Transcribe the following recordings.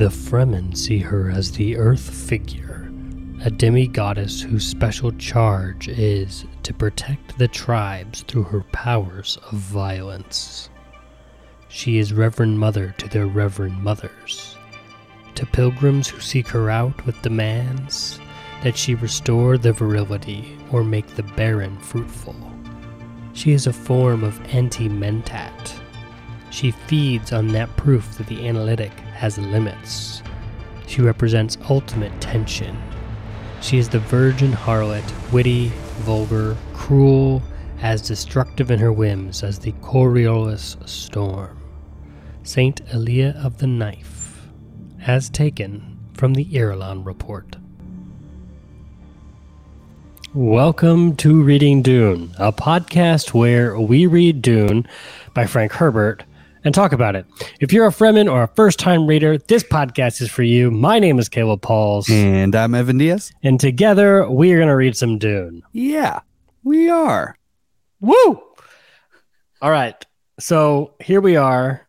The Fremen see her as the Earth figure, a demigoddess whose special charge is to protect the tribes through her powers of violence. She is Reverend Mother to their Reverend Mothers, to pilgrims who seek her out with demands that she restore the virility or make the barren fruitful. She is a form of anti mentat. She feeds on that proof that the analytic has limits. She represents ultimate tension. She is the virgin harlot, witty, vulgar, cruel, as destructive in her whims as the Coriolis storm. Saint Alia of the Knife, as taken from the Irulan Report. Welcome to Reading Dune, a podcast where we read Dune by Frank Herbert and talk about it. If you're a Fremen or a first time reader, this podcast is for you. My name is Caleb Pauls. And I'm Evan Diaz. And together we are going to read some Dune. Yeah, we are. Woo! All right. So here we are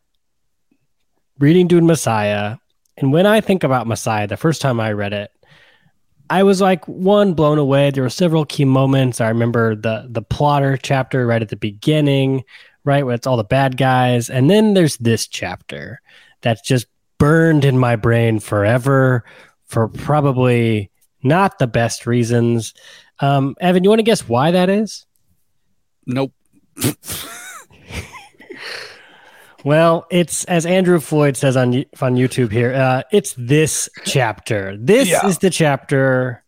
reading Dune Messiah. And when I think about Messiah, the first time I read it, I was like one blown away. There were several key moments. I remember the the plotter chapter right at the beginning, right where it's all the bad guys, and then there's this chapter that's just burned in my brain forever for probably not the best reasons. Um, Evan, you want to guess why that is? Nope. Well, it's as Andrew Floyd says on on YouTube here. Uh, it's this chapter. This yeah. is the chapter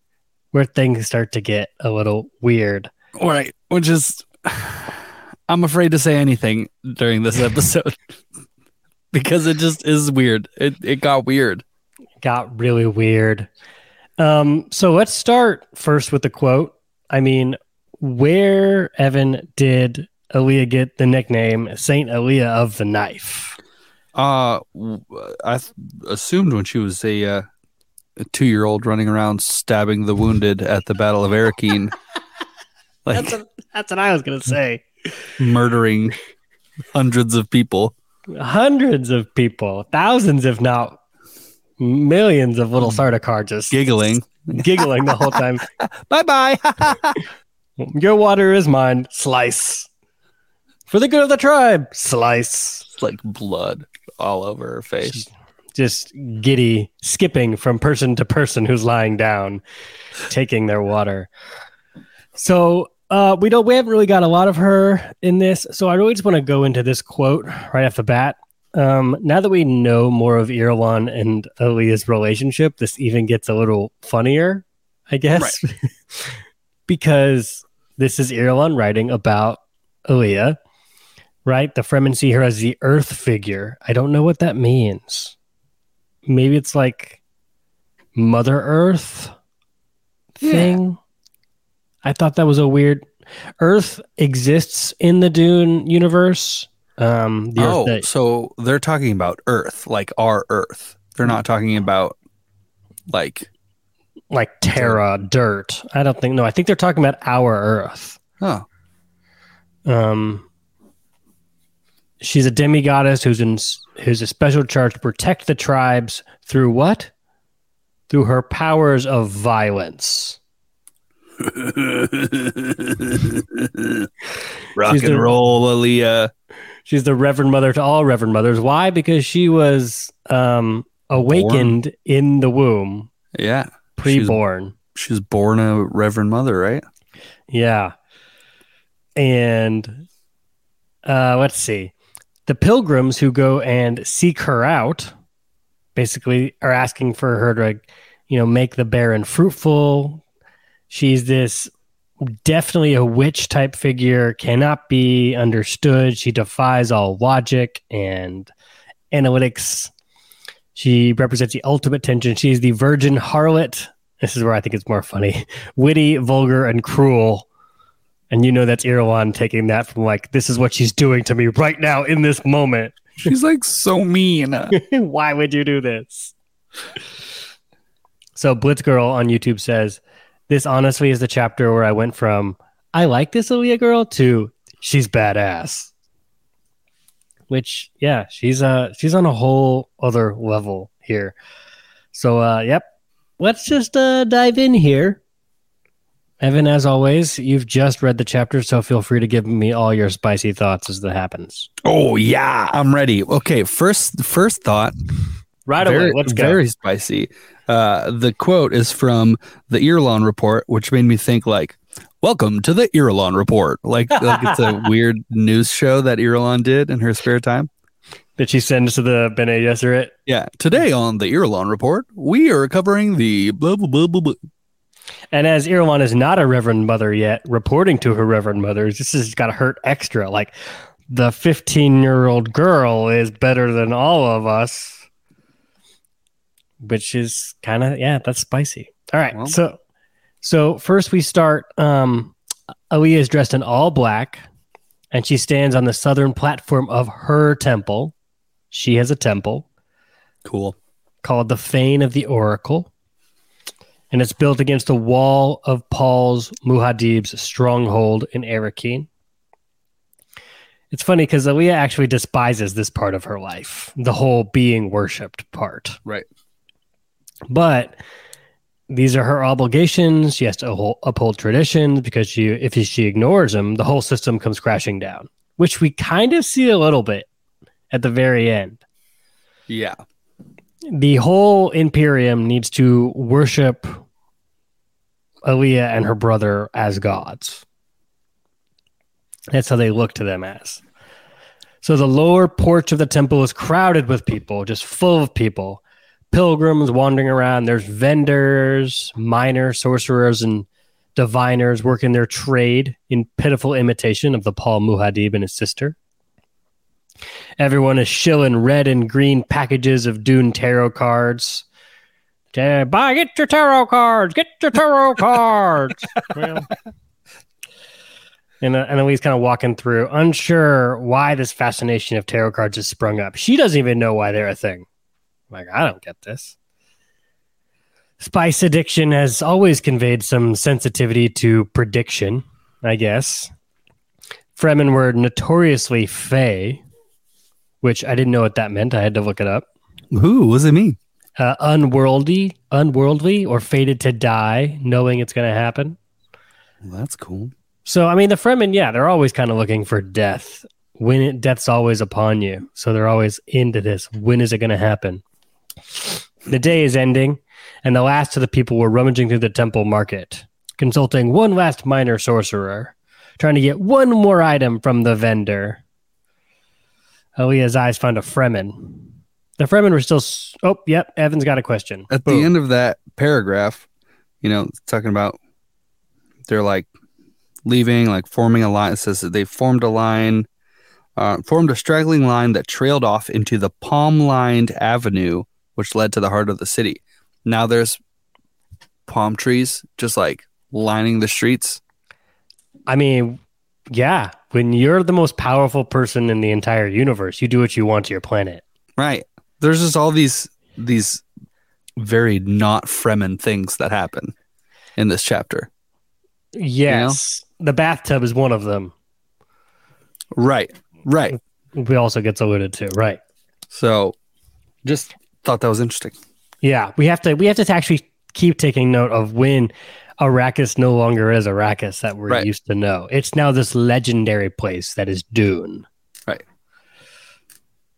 where things start to get a little weird. Right, which is, I'm afraid to say anything during this episode because it just is weird. It it got weird. It got really weird. Um, so let's start first with the quote. I mean, where Evan did Alia get the nickname Saint Alia of the Knife? Uh, I th- assumed when she was a, uh, a two-year-old running around stabbing the wounded at the Battle of Arrakeen. like, that's, a, that's what I was gonna say. Murdering hundreds of people. Hundreds of people, thousands, if not millions of little Sardaukar just giggling, giggling the whole time. bye bye. Your water is mine. Slice for the good of the tribe. Slice. It's like blood all over her face. Just giddy, skipping from person to person who's lying down, taking their water. So uh, we don't we haven't really got a lot of her in this. So I really just want to go into this quote right off the bat. Um, now that we know more of Irulan and Alia's relationship, this even gets a little funnier, I guess, right. because this is Irulan writing about Alia right? The Fremen see her as the Earth figure. I don't know what that means. Maybe it's like Mother Earth thing. Yeah. I thought that was a weird. Earth exists in the Dune universe. Um, the oh, that, so they're talking about Earth, like our Earth. They're not talking about like like Terra, dirt. I don't think. No, I think they're talking about our Earth. Oh. Um, she's a demigoddess who's in who's a special charge to protect the tribes through what? Through her powers of violence. Rock she's and the, roll, Alia. She's the Reverend Mother to all Reverend Mothers. Why? Because she was um, awakened born. in the womb. Yeah. Pre-born. She was born a Reverend Mother, right? Yeah. And uh, let's see the pilgrims who go and seek her out basically are asking for her to you know make the barren fruitful she's this definitely a witch type figure cannot be understood she defies all logic and analytics she represents the ultimate tension she's the virgin harlot this is where i think it's more funny witty vulgar and cruel and you know that's Irulan taking that from like, this is what she's doing to me right now in this moment. She's like so mean. Why would you do this? So Blitz Girl on YouTube says, This honestly is the chapter where I went from I like this Alia girl to she's badass. which yeah, she's uh she's on a whole other level here. So uh yep. Let's just uh dive in here. Evan, as always, you've just read the chapter, so feel free to give me all your spicy thoughts as that happens. Oh yeah, I'm ready. Okay, first first thought. Right very, away, let's go. Very spicy. Uh, the quote is from the Irulan report, which made me think like, "Welcome to the Irulan report." Like, like it's a weird news show that Irulan did in her spare time. Did she send to the Bene Gesserit? Yeah. Today on the Irulan report, we are covering the blah blah blah blah blah. And as Irulan is not a Reverend Mother yet, reporting to her Reverend Mother, this has got to hurt extra. Like the 15 year old girl is better than all of us, which is kind of, yeah, that's spicy. All right. Well- so, so first we start. Um, Alia is dressed in all black and she stands on the southern platform of her temple. She has a temple Cool. called the Fane of the Oracle. And it's built against the wall of Paul's Muad'Dib's stronghold in Arrakeen. It's funny because Alia actually despises this part of her life, the whole being worshipped part. Right. But these are her obligations. She has to uphold, uphold traditions because she, if she ignores them, the whole system comes crashing down, which we kind of see a little bit at the very end Yeah. the whole Imperium needs to worship Alia and her brother as gods. That's how they look to them as. So the lower porch of the temple is crowded with people, just full of people. Pilgrims wandering around. There's vendors, minor sorcerers, and diviners working their trade in pitiful imitation of the Paul Muad'Dib and his sister. Everyone is shilling red and green packages of Dune tarot cards. Uh, buy, get your tarot cards. Get your tarot cards. well, and uh, and Alia's kind of walking through, unsure why this fascination of tarot cards has sprung up. She doesn't even know why they're a thing. Like I don't get this. Spice addiction has always conveyed some sensitivity to prediction, I guess. Fremen were notoriously fey, which I didn't know what that meant. I had to look it up. Who was it me? Uh, unworldly, unworldly, or fated to die, knowing it's going to happen. Well, that's cool. So, I mean, the Fremen, yeah, they're always kind of looking for death. When it, death's always upon you, so they're always into this. When is it going to happen? The day is ending, and the last of the people were rummaging through the temple market, consulting one last minor sorcerer, trying to get one more item from the vendor. Alia's eyes found a Fremen. The Fremen were still. s- Oh, yep. Evan's got a question. At Boom. the end of that paragraph, you know, talking about they're like leaving, like forming a line. It says that they formed a line, uh, formed a straggling line that trailed off into the palm lined avenue, which led to the heart of the city. Now there's palm trees just like lining the streets. I mean, yeah. When you're the most powerful person in the entire universe, you do what you want to your planet. Right. There's just all these these very not Fremen things that happen in this chapter. Yes. The bathtub is one of them. Right. Right. We also gets alluded to, right? So just thought that was interesting. Yeah, we have to we have to actually keep taking note of when Arrakis no longer is Arrakis that we're Right. used to know. It's now this legendary place that is Dune. Right.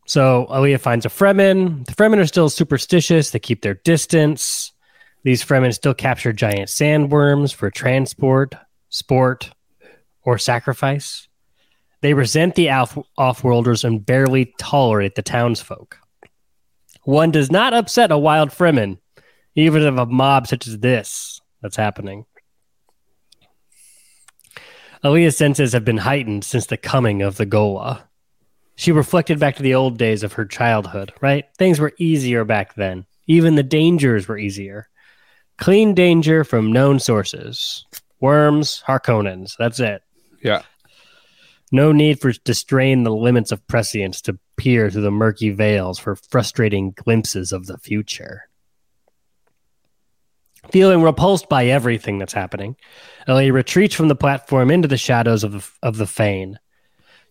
So Alia finds a Fremen. The Fremen are still superstitious. They keep their distance. These Fremen still capture giant sandworms for transport, sport, or sacrifice. They resent the off- off-worlders and barely tolerate the townsfolk. One does not upset a wild Fremen, even of a mob such as this that's happening. Alia's senses have been heightened since the coming of the Ghola. She reflected back to the old days of her childhood, right? Things were easier back then. Even the dangers were easier. Clean danger from known sources. Worms, Harkonnens, that's it. Yeah. No need for to strain the limits of prescience to peer through the murky veils for frustrating glimpses of the future. Feeling repulsed by everything that's happening, Alia retreats from the platform into the shadows of the, of the fane.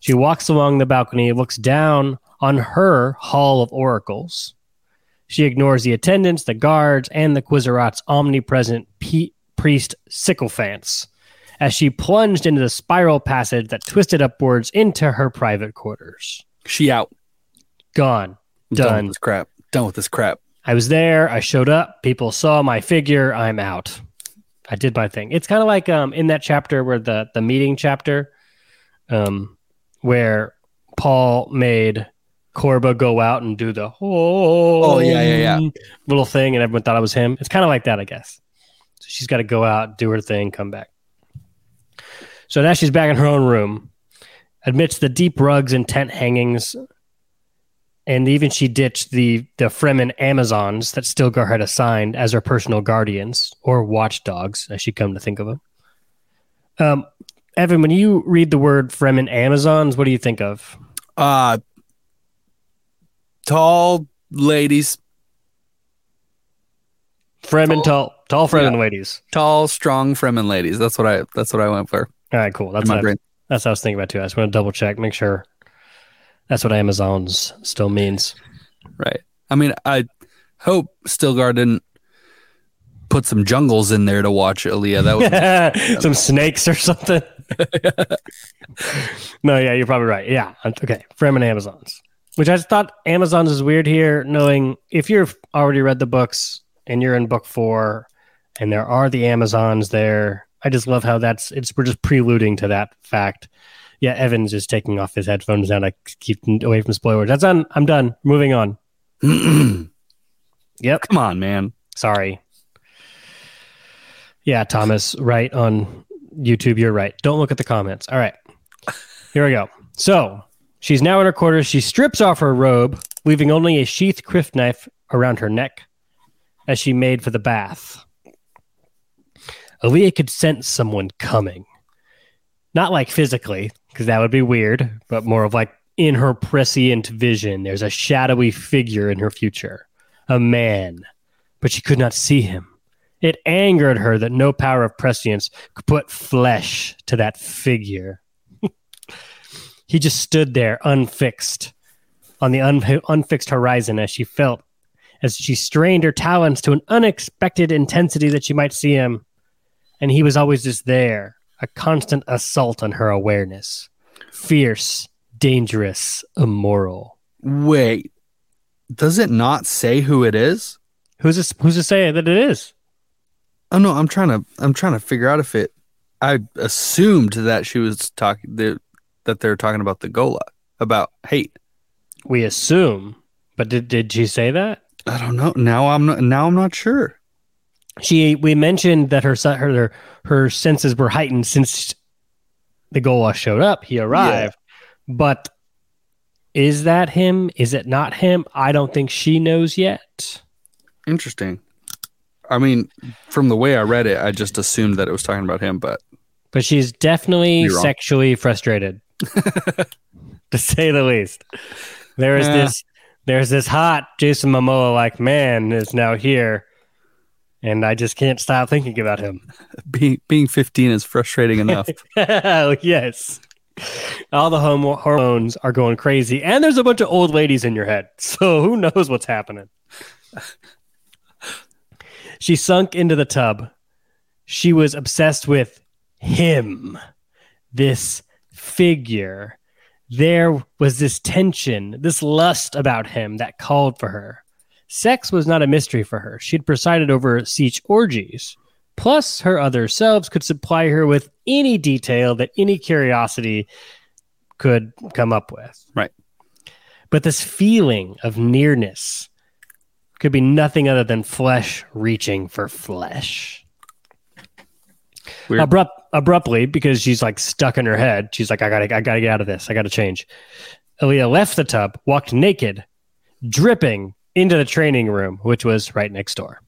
She walks along the balcony, looks down on her hall of oracles. She ignores the attendants, the guards, and the Qizarate's omnipresent pe- priest sycophants as she plunged into the spiral passage that twisted upwards into her private quarters. She out. Gone. I'm Done. with this crap. Done with this crap. I was there. I showed up. People saw my figure. I'm out. I did my thing. It's kind of like um, in that chapter where the the meeting chapter, um, where Paul made Korba go out and do the whole oh, yeah, yeah, yeah. little thing, and everyone thought it was him. It's kind of like that, I guess. So she's got to go out, do her thing, come back. So now she's back in her own room, amidst the deep rugs and tent hangings, and even she ditched the the Fremen Amazons that Stilgar had assigned as her personal guardians or watchdogs, as she come to think of them. Um, Evan, when you read the word Fremen Amazons, what do you think of? Uh tall ladies, Fremen Tall- tall, tall Fremen Yeah. ladies. tall, strong Fremen ladies. That's what I that's what I went for. All right, cool. That's what, I- that's what I was thinking about too. I just want to double check, make sure that's what Amazons still means. Right. I mean, I hope Stilgar didn't put some jungles in there to watch Alia. That was Some snakes or something. no, yeah, you're probably right. Yeah, okay. Fremen Amazons, which I thought Amazons is weird here, knowing if you've already read the books and you're in book four, and there are the Amazons there. I just love how that's it's we're just preluding to that fact. Yeah, Evan's just taking off his headphones now to keep away from spoilers. That's on. I'm done. Moving on. Yep. Come on, man. Sorry. Yeah, Thomas, right on YouTube. You're right. Don't look at the comments. All right. Here we go. So she's now in her quarters. She strips off her robe, leaving only a sheathed crysknife around her neck as she made for the bath. Alia could sense someone coming. Not like physically, because that would be weird, but more of like in her prescient vision. There's a shadowy figure in her future, a man, but she could not see him. It angered her that no power of prescience could put flesh to that figure. he just stood there, unfixed, on the un- unfixed horizon as she felt, as she strained her talons to an unexpected intensity that she might see him. And he was always just there, a constant assault on her awareness. Fierce, dangerous, immoral. Wait. Does it not say who it is? Who's this, who's to say that it is? Oh no, I'm trying to I'm trying to figure out if it I assumed that she was talking that that they're talking about the Ghola, about Hayt. We assume, but did did she say that? I don't know. Now I'm not now I'm not sure. She we mentioned that her son- her her senses were heightened since the Ghola showed up. He arrived, but is that him? Is it not him? I don't think she knows yet. Interesting. I mean, from the way I read it, I just assumed that it was talking about him, but But she's definitely sexually frustrated, to say the least. There is Yeah. this there's this hot Jason Momoa like man is now here, and I just can't stop thinking about him. being being 15 is frustrating enough. Oh, yes. All the hormones are going crazy, and there's a bunch of old ladies in your head. So who knows what's happening? she sunk into the tub. She was obsessed with him, this figure. There was this tension, this lust about him that called for her. Sex was not a mystery for her. She'd presided over sietch orgies. Plus, her other selves could supply her with any detail that any curiosity could come up with. Right. But this feeling of nearness could be nothing other than flesh reaching for flesh. Weird. Abrupt, abruptly, because she's like stuck in her head, she's like, I gotta, I gotta get out of this. I gotta change. Alia left the tub, walked naked, dripping into the training room, which was right next door.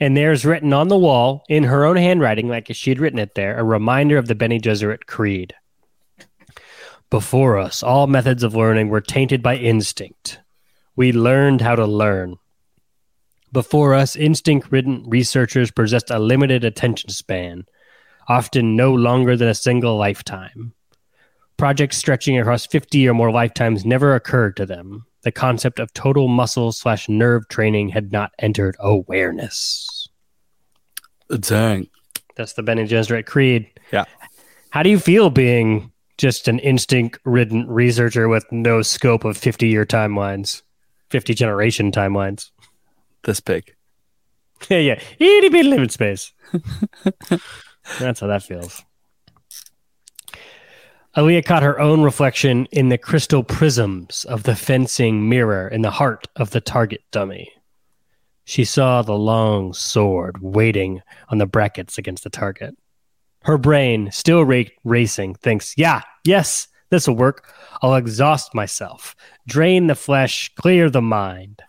And there's written on the wall in her own handwriting, like she had written it there, a reminder of the Bene Gesserit Creed. Before us, all methods of learning were tainted by instinct. We learned how to learn. Before us, instinct ridden researchers possessed a limited attention span, often no longer than a single lifetime. projects stretching across 50 or more lifetimes never occurred to them. The concept of total muscle slash nerve training had not entered awareness. Dang. That's the Bene Gesserit creed. Yeah. How do you feel being just an instinct ridden researcher with no scope of 50 year timelines, 50 generation timelines? This big. Yeah, yeah. Itty bitty limit space. That's how that feels. Alia caught her own reflection in the crystal prisms of the fencing mirror in the heart of the target dummy. She saw the long sword waiting on the brackets against the target. Her brain, still ra- racing, thinks, Yeah, yes, this will work. I'll exhaust myself, drain the flesh, clear the mind.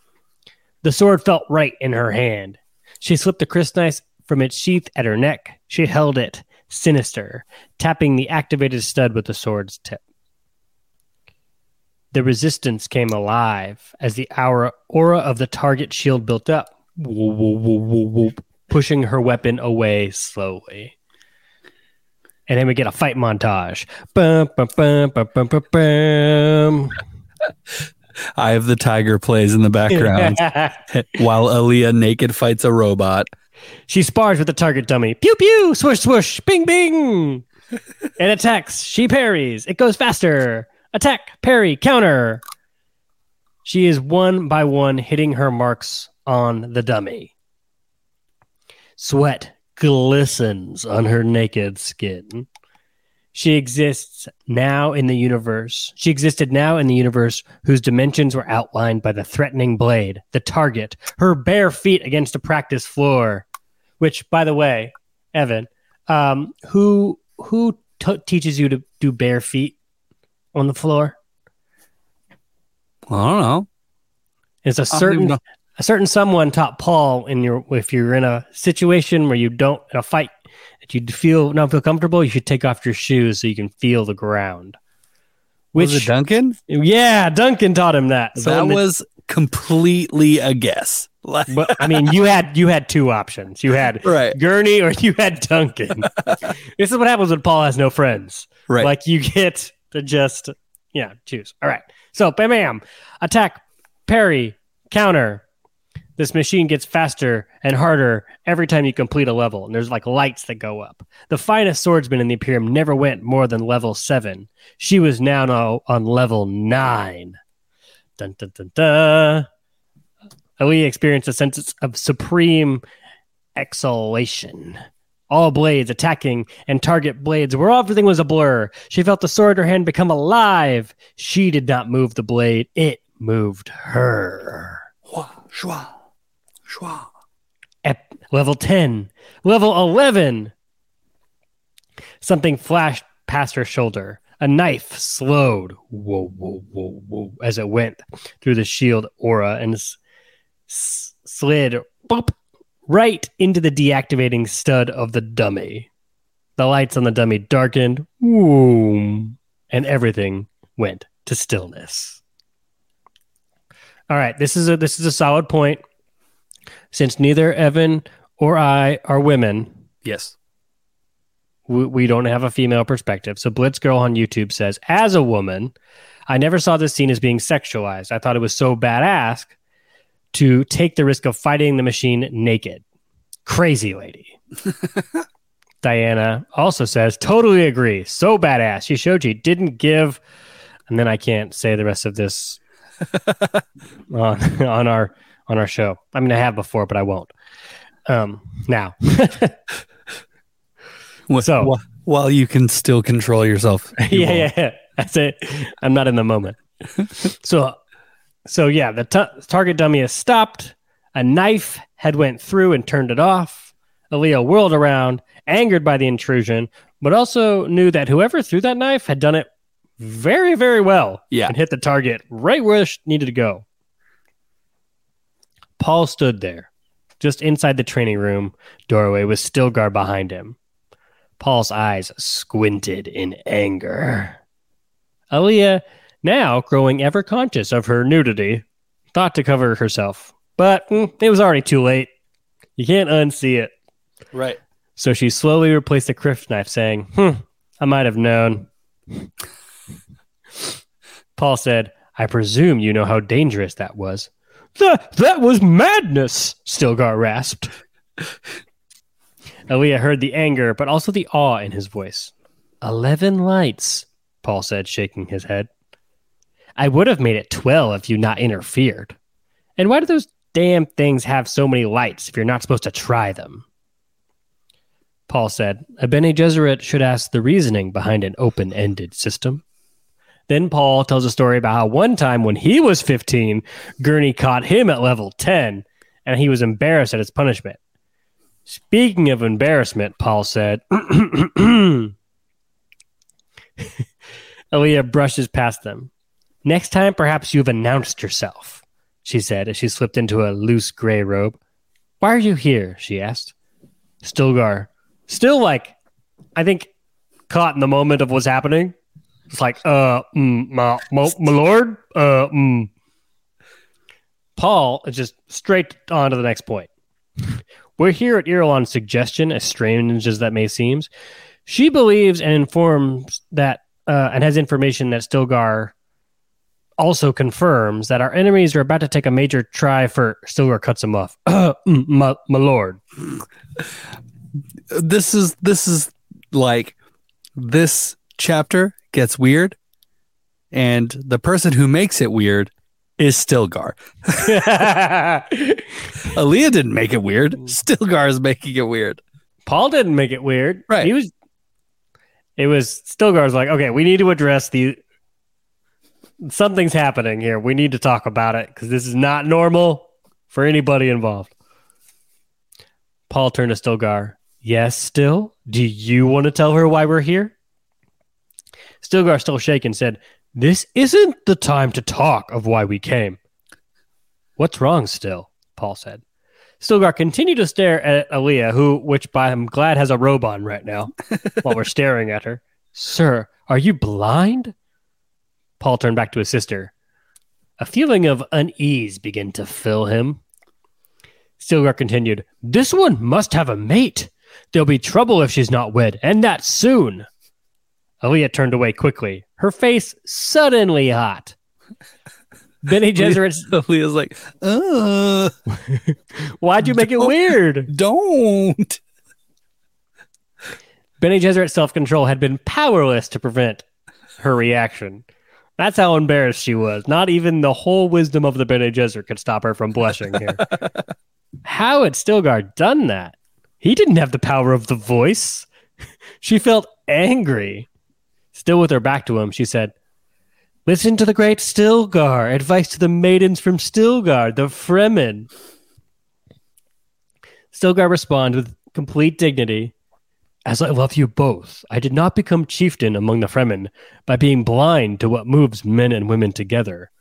The sword felt right in her hand. She slipped the crysknife from its sheath at her neck. She held it, sinister, tapping the activated stud with the sword's tip. The resistance came alive as the aura, aura of the target shield built up, pushing her weapon away slowly. And then we get a fight montage. Bum, bum, bum, bum, bum, bum, bum. Eye of the Tiger plays in the background while Alia naked fights a robot. She spars with the target dummy. Pew pew, swoosh swoosh, bing bing. it attacks. She parries. It goes faster. Attack, parry, counter. She is one by one hitting her marks on the dummy. Sweat glistens on her naked skin. She exists now in the universe. She existed now in the universe whose dimensions were outlined by the threatening blade, the target, her bare feet against a practice floor. Which, by the way, Evan, um, who who t- teaches you to do bare feet on the floor? I don't know. It's a certain a certain someone taught Paul in your if you're in a situation where you don't in a fight that you feel not feel comfortable, you should take off your shoes so you can feel the ground. Which was it Duncan? yeah, Duncan taught him that. So that the- was completely a guess. But I mean, you had you had two options. You had right, Gurney or you had Duncan. this is what happens when Paul has no friends. right. Like you get to just yeah choose. All right. So bam bam, attack, parry, counter. This machine gets faster and harder every time you complete a level, and there's like lights that go up. The finest swordsman in the Imperium never went more than level seven. She was now no- on level nine. Dun dun dun dun. Alia experienced a sense of supreme exhalation. All blades attacking and target blades where everything was a blur. She felt the sword in her hand become alive. She did not move the blade, it moved her. Shwa, shwa. At level 10, level 11. Something flashed past her shoulder. A knife slowed, whoa, whoa, whoa, whoa, as it went through the shield aura and slid boop, right into the deactivating stud of the dummy. The lights on the dummy darkened, boom, and everything went to stillness. All right, this is a this is a solid point. Since neither Evan or I are women, Yes. we, we don't have a female perspective. So Blitz Girl on YouTube says, as a woman, I never saw this scene as being sexualized. I thought it was so badass to take the risk of fighting the machine naked. Crazy lady. Diana also says, totally agree. So badass. She showed you didn't give, and then I can't say the rest of this on on our on our show. I mean, I have before, but I won't. Um, now. So- wh- while you can still control yourself. you yeah, yeah, yeah. That's it. I'm not in the moment. so, so yeah, the t- target dummy is stopped. A knife had went through and turned it off. Alia whirled around, angered by the intrusion, but also knew that whoever threw that knife had done it very, very well Yeah. and hit the target right where it needed to go. Paul stood there, just inside the training room doorway with Stilgar behind him. Paul's eyes squinted in anger. Alia, now growing ever conscious of her nudity, thought to cover herself, but mm, it was already too late. You can't unsee it. Right. So she slowly replaced the crysknife, saying, hmm, I might have known. Paul said, I presume you know how dangerous that was. That, that was madness, Stilgar rasped. Alia heard the anger, but also the awe in his voice. Eleven lights, Paul said, shaking his head. I would have made it twelve if you not interfered. And why do those damn things have so many lights if you're not supposed to try them? Paul said, A Bene Gesserit should ask the reasoning behind an open ended system. Then Paul tells a story about how one time when he was 15, Gurney caught him at level 10 and he was embarrassed at his punishment. Speaking of embarrassment, Paul said, Alia brushes past them. Next time, perhaps you've announced yourself, she said as she slipped into a loose gray robe. Why are you here? she asked. Stilgar, still like, I think, caught in the moment of what's happening. It's like, uh, mm, my, my, my lord, uh, mm. Paul is just straight on to the next point. We're here at Irulan's suggestion, as strange as that may seem. She believes and informs that, uh, and has information that Stilgar also confirms that our enemies are about to take a major try for Stilgar cuts him off. My, my lord. This is this is like this chapter gets weird, and the person who makes it weird is Stilgar. Aaliyah didn't make it weird. Stilgar is making it weird. Paul didn't make it weird. Right. He was. It was Stilgar's like, okay, we need to address the. Something's happening here. We need to talk about it because this is not normal for anybody involved. Paul turned to Stilgar. Yes, still? Do you want to tell her why we're here? Stilgar, still shaking, said, This isn't the time to talk of why we came. What's wrong still? Paul said. Stilgar continued to stare at Alia, who, which by I'm glad has a robe on right now, while we're staring at her. Sir, are you blind? Paul turned back to his sister. A feeling of unease began to fill him. Stilgar continued, This one must have a mate. There'll be trouble if she's not wed, and that soon. Alia turned away quickly, her face suddenly hot. Bene Gesserit, Alia's like, uh, why'd you make it weird? don't. Bene Gesserit's self control had been powerless to prevent her reaction. That's how embarrassed she was. Not even the whole wisdom of the Bene Gesserit could stop her from blushing here. how had Stilgar done that? He didn't have the power of the voice. She felt angry. Still with her back to him, she said, Listen to the great Stilgar. Advice to the maidens from Stilgar, the Fremen. Stilgar responded with complete dignity. As I love you both, I did not become chieftain among the Fremen by being blind to what moves men and women together.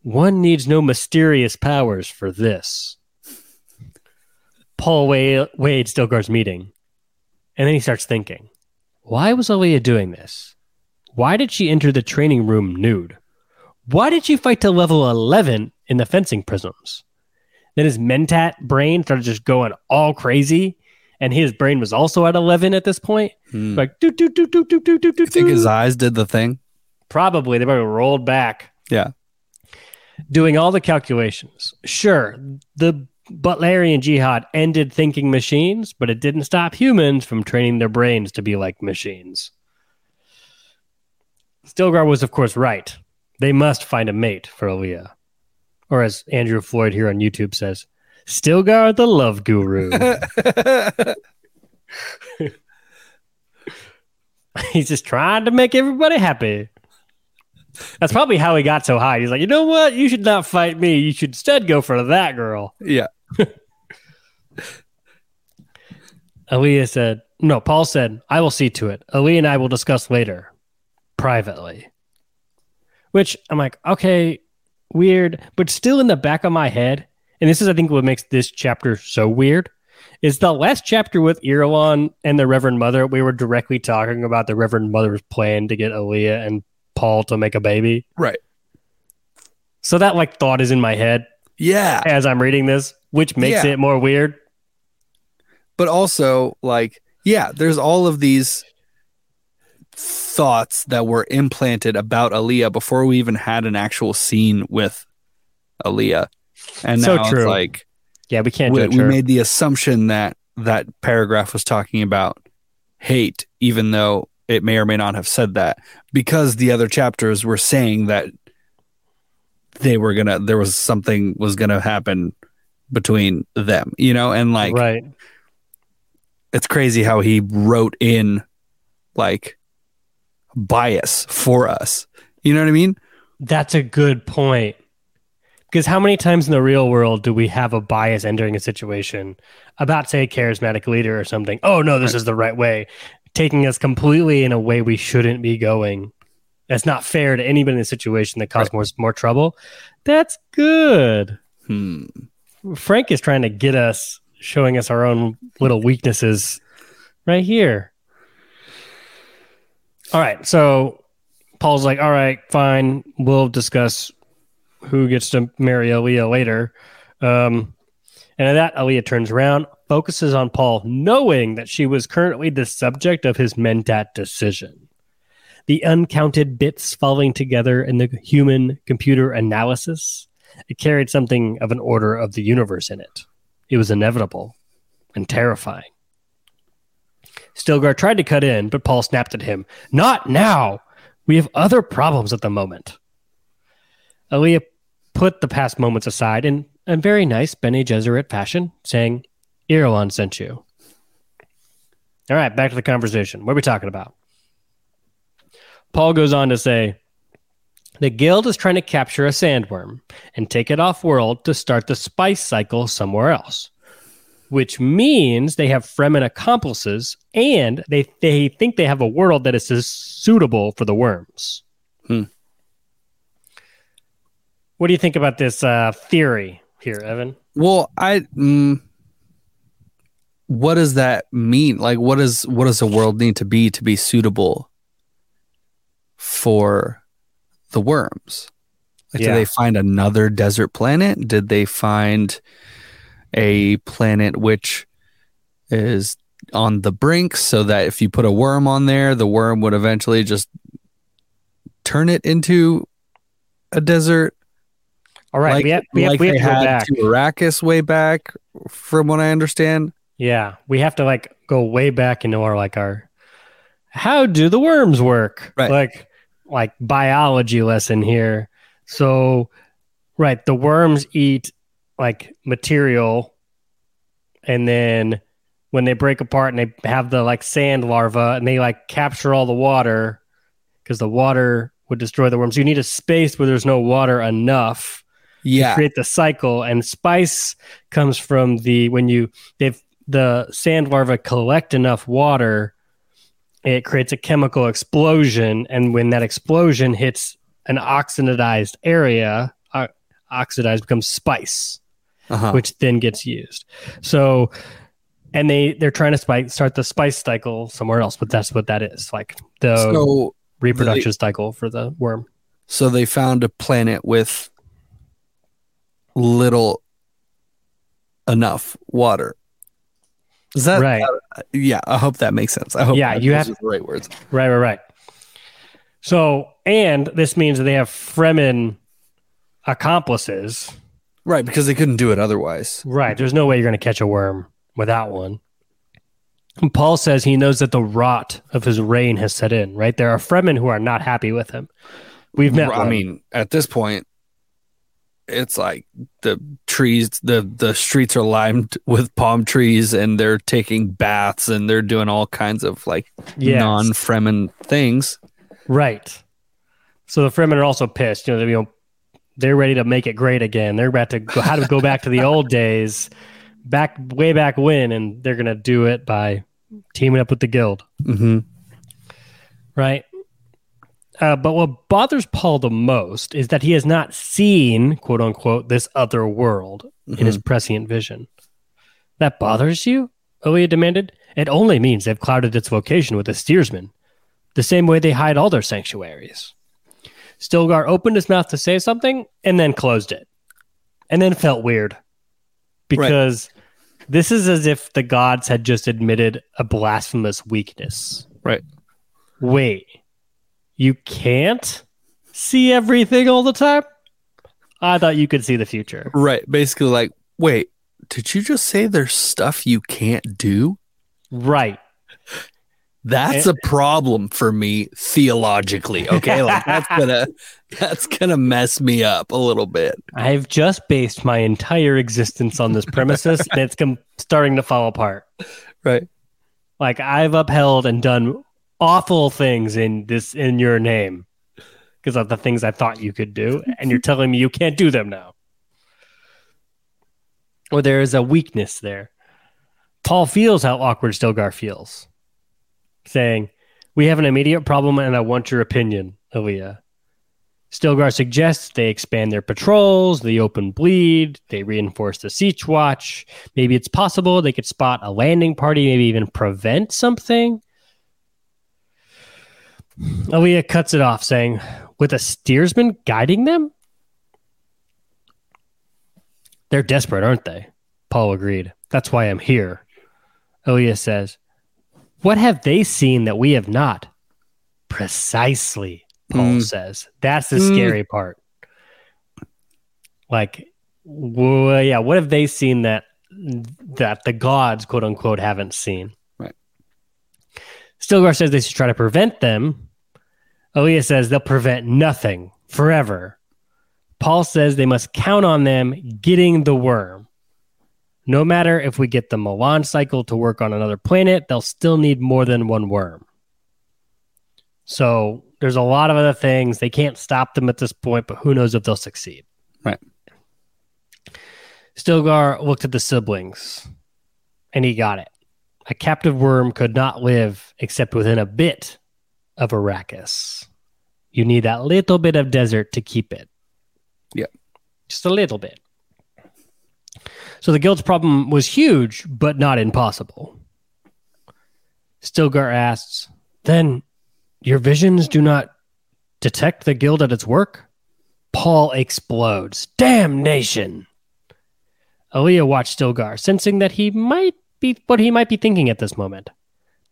One needs no mysterious powers for this. Paul Wade still Stilgar's meeting, and then he starts thinking why was Alia doing this? Why did she enter the training room nude? Why did she fight to level 11 in the fencing prisms? Then his mentat brain started just going all crazy, and his brain was also at 11 at this point. Hmm. Like, do, do, do, do, do, do, do, do, I think his eyes did the thing. Probably. They probably rolled back. Yeah. Doing all the calculations. Sure, the Butlerian jihad ended thinking machines, but it didn't stop humans from training their brains to be like machines. Stilgar was, of course, right. They must find a mate for Alia. Or as Andrew Floyd here on YouTube says, Stilgar the love guru. He's just trying to make everybody happy. That's probably how he got so high. He's like, you know what? You should not fight me. You should instead go for that girl. yeah. Alia said, no, Paul said, I will see to it. Alia and I will discuss later, privately. Which I'm like, okay, weird, but still in the back of my head, and this is, I think, what makes this chapter so weird, is the last chapter with Irulan and the Reverend Mother, we were directly talking about the Reverend Mother's plan to get Alia and Paul to make a baby. Right. So that like thought is in my head Yeah. as I'm reading this, which makes Yeah. it more weird. But also, like, yeah, there's all of these thoughts that were implanted about Alia before we even had an actual scene with Alia. And So now it's true. like Yeah, we can't we, we made the assumption that that paragraph was talking about Hayt, even though it may or may not have said that, because the other chapters were saying that they were gonna there was something was gonna happen between them, you know, and like right. it's crazy how he wrote in like bias for us. You know what I mean? That's a good point. Because how many times in the real world do we have a bias entering a situation about, say, a charismatic leader or something? Oh, no, this is the right way, taking us completely in a way we shouldn't be going. That's not fair to anybody in the situation that caused more, more trouble. That's good. Hmm. Frank is trying to get us, showing us our own little weaknesses right here. All right. So Paul's like, all right, fine. We'll discuss who gets to marry Alia later. Um, and at that, Alia turns around, focuses on Paul, knowing that she was currently the subject of his Mentat decision. The uncounted bits falling together in the human computer analysis, it carried something of an order of the universe in it. It was inevitable and terrifying. Stilgar tried to cut in, but Paul snapped at him. Not now! We have other problems at the moment. Alia put the past moments aside in a very nice Bene Gesserit fashion, saying, Irulan sent you. All right, back to the conversation. What are we talking about? Paul goes on to say, the guild is trying to capture a sandworm and take it off world to start the spice cycle somewhere else, which means they have Fremen accomplices and they, they think they have a world that is suitable for the worms. Hmm. What do you think about this uh, theory here, Evan? Well, I mm, what does that mean? Like what does what does the world need to be to be suitable for the worms? Like Yeah. did they find another desert planet? Did they find a planet which is on the brink so that if you put a worm on there, the worm would eventually just turn it into a desert? All right, like, we have, we have, like we have to go back. to Arrakis way back, from what I understand. Yeah, we have to like go way back into our like our how do the worms work? Right. Like like biology lesson here. So right, the worms eat like material and then when they break apart and they have the like sand larva and they like capture all the water because the water would destroy the worms. You need a space where there's no water enough Yeah, create the cycle and spice comes from the when you they've the sand larva collect enough water it creates a chemical explosion and when that explosion hits an oxidized area uh, oxidized becomes spice uh-huh. which then gets used. So and they they're trying to spice, start the spice cycle somewhere else but that's what that is like the so reproduction cycle for the worm. So they found a planet with little enough water. Is that right uh, Yeah, I hope that makes sense. I hope Yeah, that- you have- the right words. Right, right, right. So, and this means that they have Fremen accomplices. Right, because they couldn't do it otherwise. Right. There's no way you're going to catch a worm without one. And Paul says he knows that the rot of his reign has set in, right? There are Fremen who are not happy with him. We've met I one. mean, at this point, it's like the trees, the the streets are lined with palm trees, and they're taking baths, and they're doing all kinds of like Yes. non-Fremen things. Right. So the Fremen are also pissed. You know, they, you know, they're ready to make it great again. They're about to go, how to go back to the old days, back way back when, and they're gonna do it by teaming up with the guild, Mm-hmm. right? Uh, but what bothers Paul the most is that he has not seen, quote unquote, this other world in his prescient vision. That bothers you? Alia demanded. It only means they've clouded its vocation with a steersman, the same way they hide all their sanctuaries. Stilgar opened his mouth to say something and then closed it, and then felt weird because this is as if the gods had just admitted a blasphemous weakness. Right. Wait, you can't see everything all the time? I thought you could see the future. Right. Basically, like, wait, did you just say there's stuff you can't do? Right. That's eh. a problem for me theologically. Okay. Like that's gonna that's gonna mess me up a little bit. I've just based my entire existence on this premises and it's com- starting to fall apart. Right. Like I've upheld and done awful things in this in your name because of the things I thought you could do, and you're telling me you can't do them now. Or there is a weakness there. Paul feels how awkward Stilgar feels, saying, We have an immediate problem and I want your opinion, Alia. Stilgar suggests they expand their patrols, they open bleed, they reinforce the sietch watch. Maybe it's possible they could spot a landing party, maybe even prevent something. Alia cuts it off, saying, With a steersman guiding them? They're desperate, aren't they? Paul agreed. That's why I'm here. Alia says, What have they seen that we have not? Precisely, Paul Mm. says. That's the Mm. scary part. Like, well, yeah, what have they seen that that the gods, quote unquote, haven't seen? Right. Stilgar says they should try to prevent them. Alia says they'll prevent nothing forever. Paul says they must count on them getting the worm. No matter if we get the melange cycle to work on another planet, they'll still need more than one worm. So there's a lot of other things. They can't stop them at this point, but who knows if they'll succeed. Right. Stilgar looked at the siblings and he got it. A captive worm could not live except within a bit of Arrakis. You need that little bit of desert to keep it. Yeah. Just a little bit. So the guild's problem was huge, but not impossible. Stilgar asks, Then your visions do not detect the guild at its work? Paul explodes. Damnation! Alia watched Stilgar, sensing that he might be what he might be thinking at this moment.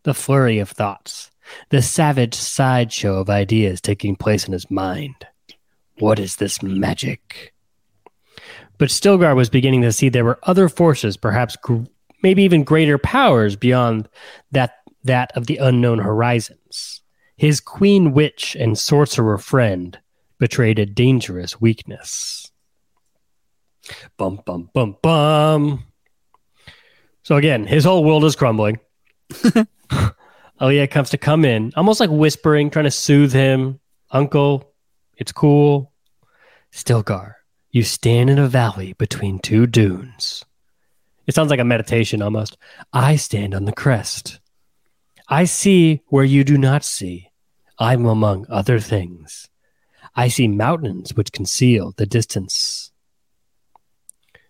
The flurry of thoughts, the savage sideshow of ideas taking place in his mind. What is this magic? But Stilgar was beginning to see there were other forces, perhaps gr- maybe even greater powers beyond that that of the unknown horizons. His queen witch and sorcerer friend betrayed a dangerous weakness. Bum bum bum bum. So again, his whole world is crumbling. Oh, Alia comes to come in, almost like whispering, trying to soothe him. Uncle, it's cool. Stilgar, you stand in a valley between two dunes. It sounds like a meditation almost. I stand on the crest. I see where you do not see. I'm among other things. I see mountains which conceal the distance.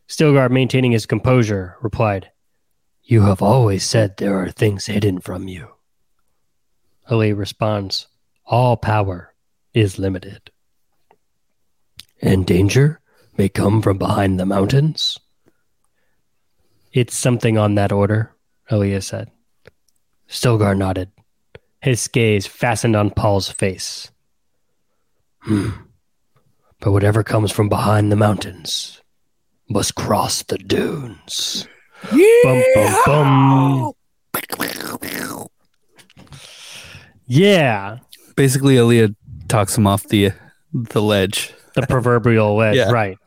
Stilgar, maintaining his composure, replied, You have always said there are things hidden from you. Ali responds, All power is limited. And danger may come from behind the mountains? It's something on that order, Alia said. Stilgar nodded, his gaze fastened on Paul's face. Hmm. But whatever comes from behind the mountains must cross the dunes. Bum, bum, bum. Yeah, Basically, Alia talks him off the the ledge. the proverbial ledge, Yeah. right?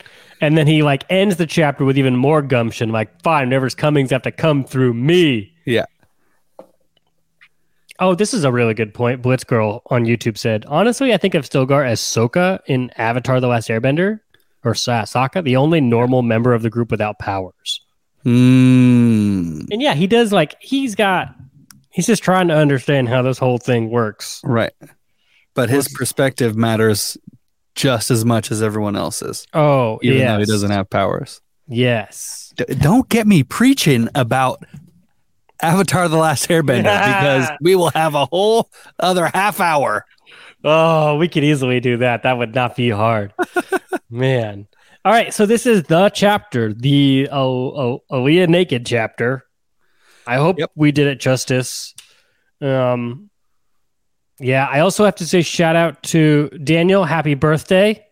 And then he like ends the chapter with even more gumption, like, "Fine, whatever's coming's have to come through me." Yeah. Oh, this is a really good point. Blitzgirl on YouTube said, "Honestly, I think of Stilgar as Sokka in Avatar: The Last Airbender, or Sa- Sokka, the only normal member of the group without powers." Mm, And yeah, he does like he's got. He's just trying to understand how this whole thing works. right. But his perspective matters just as much as everyone else's, Oh, even yes. though he doesn't have powers. Yes. D- don't get me preaching about Avatar: The Last Airbender because we will have a whole other half hour. Oh, we could easily do that. That would not be hard. Man. All right. So this is the chapter, the oh, oh, Alia naked chapter. I hope Yep. we did it justice. Um, Yeah, I also have to say shout out to Daniel. Happy birthday.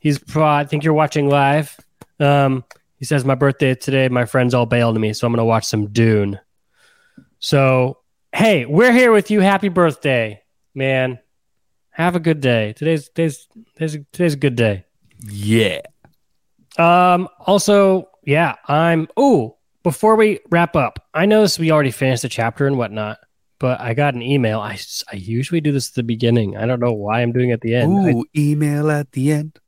He's pro- I think you're watching live. Um, he says my birthday today. My friends all bailed me, so I'm gonna watch some Dune. So hey, we're here with you. Happy birthday, man. Have a good day. Today's today's today's, today's a good day. Yeah. Um. Also, yeah, I'm. Oh, before we wrap up, I noticed we already finished the chapter and whatnot, but I got an email. I, I usually do this at the beginning. I don't know why I'm doing it at the end. I- Ooh, email at the end.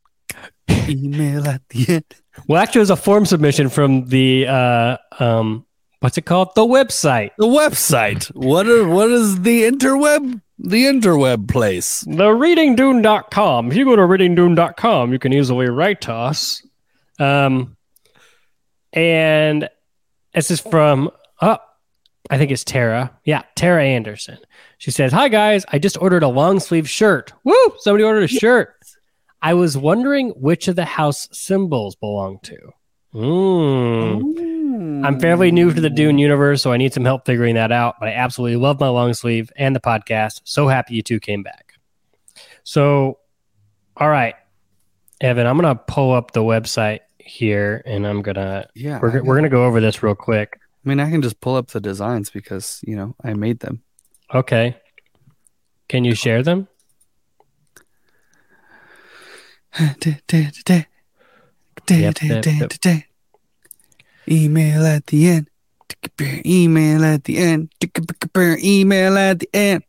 email at the end. well, actually, it was a form submission from the uh um what's it called? The website. The website. What is, what is the interweb? The interweb place. The readingdune.com. If you go to readingdune.com, you can easily write to us. Um, and this is from, oh, I think it's Tara. Yeah, Tara Anderson. She says, Hi, guys. I just ordered a long sleeve shirt. Woo! Somebody ordered a shirt. I was wondering which of the house symbols belong to. Mm. I'm fairly new to the Dune universe, so I need some help figuring that out. But I absolutely love my long sleeve and the podcast. So happy you two came back. So, all right, Evan, I'm gonna pull up the website here, and I'm gonna Yeah. we're I, we're gonna go over this real quick. I mean, I can just pull up the designs because, you know, I made them. Okay, can you share them? Yep, yep, yep. Email at the end. Email at the end. Email at the end.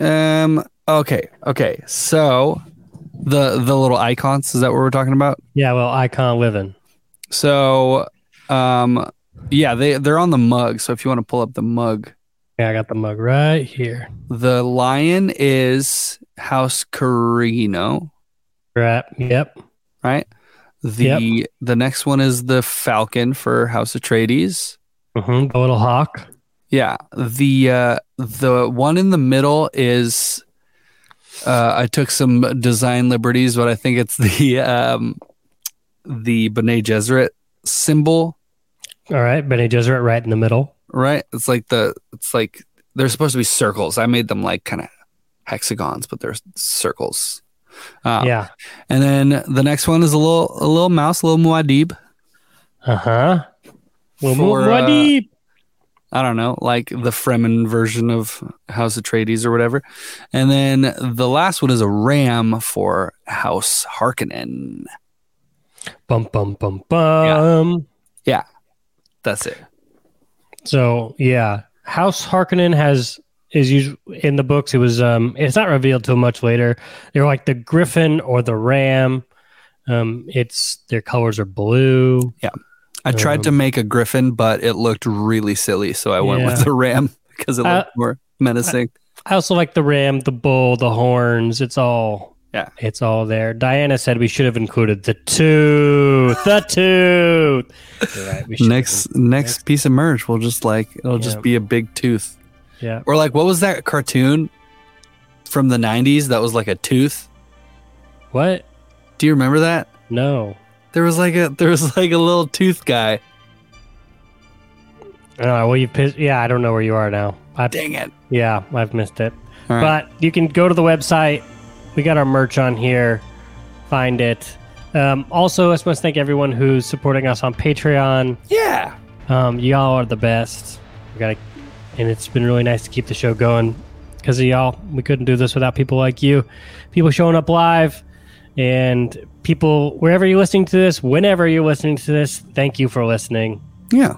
Um. Okay. Okay. So, the the little icons is that what we're talking about? Yeah, well, icon living. So, um, yeah, they they're on the mug. So if you want to pull up the mug, Yeah, I got the mug right here. the lion is House Corrino, Right. Yep. right? The the next one is the falcon for House Atreides. hmm The little hawk. Yeah, the uh, the one in the middle is. Uh, I took some design liberties, but I think it's the um, the Bene Gesserit symbol, All right, Bene Gesserit right in the middle. right? It's like the it's like they're supposed to be circles. I made them like kind of hexagons, but they're circles. Uh, yeah. And then the next one is a little a little mouse, a little Muad'Dib. Uh huh. For, uh, I don't know, like the Fremen version of House Atreides or whatever. And then the last one is a ram for House Harkonnen. bum bum bum bum. Yeah. That's it. So yeah, House Harkonnen has is usually in the books. It was um, it's not revealed till much later. They're like the griffin or the ram. Um, it's their colors are blue. I tried Um, to make a griffin, but it looked really silly, so I went Yeah. with the ram because it looked more menacing. I also like the ram, the bull, the horns. It's all Yeah. it's all there. Diana said we should have included the tooth, the tooth. Right. Next next piece of merch will just like it'll Yeah. just be a big tooth. yeah. Or like what was that cartoon from the 90s that was like a tooth? What? Do you remember that? No. There was like a there was like a little tooth guy. Uh, well, you pissed. Yeah, I don't know where you are now. I, Dang it. yeah, I've missed it. All right. But you can go to the website. We got our merch on here. Find it. Um, also, I just want to thank everyone who's supporting us on Patreon. yeah. Um, y'all are the best. We got, and it's been really nice to keep the show going because of y'all. We couldn't do this without people like you, people showing up live, and people wherever you're listening to this, whenever you're listening to this. Thank you for listening. Yeah.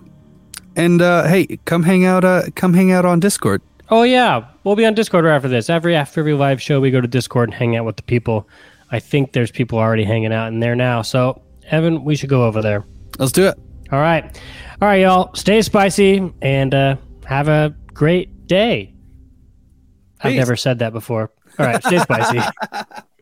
And uh hey, come hang out uh come hang out on Discord. Oh yeah, we'll be on Discord right after this. Every after every live show, we go to Discord and hang out with the people. I think there's people already hanging out in there now. So Evan, we should go over there. Let's do it. All right, all right, y'all. Stay spicy and uh, have a great day. I've never said that before. All right, stay spicy.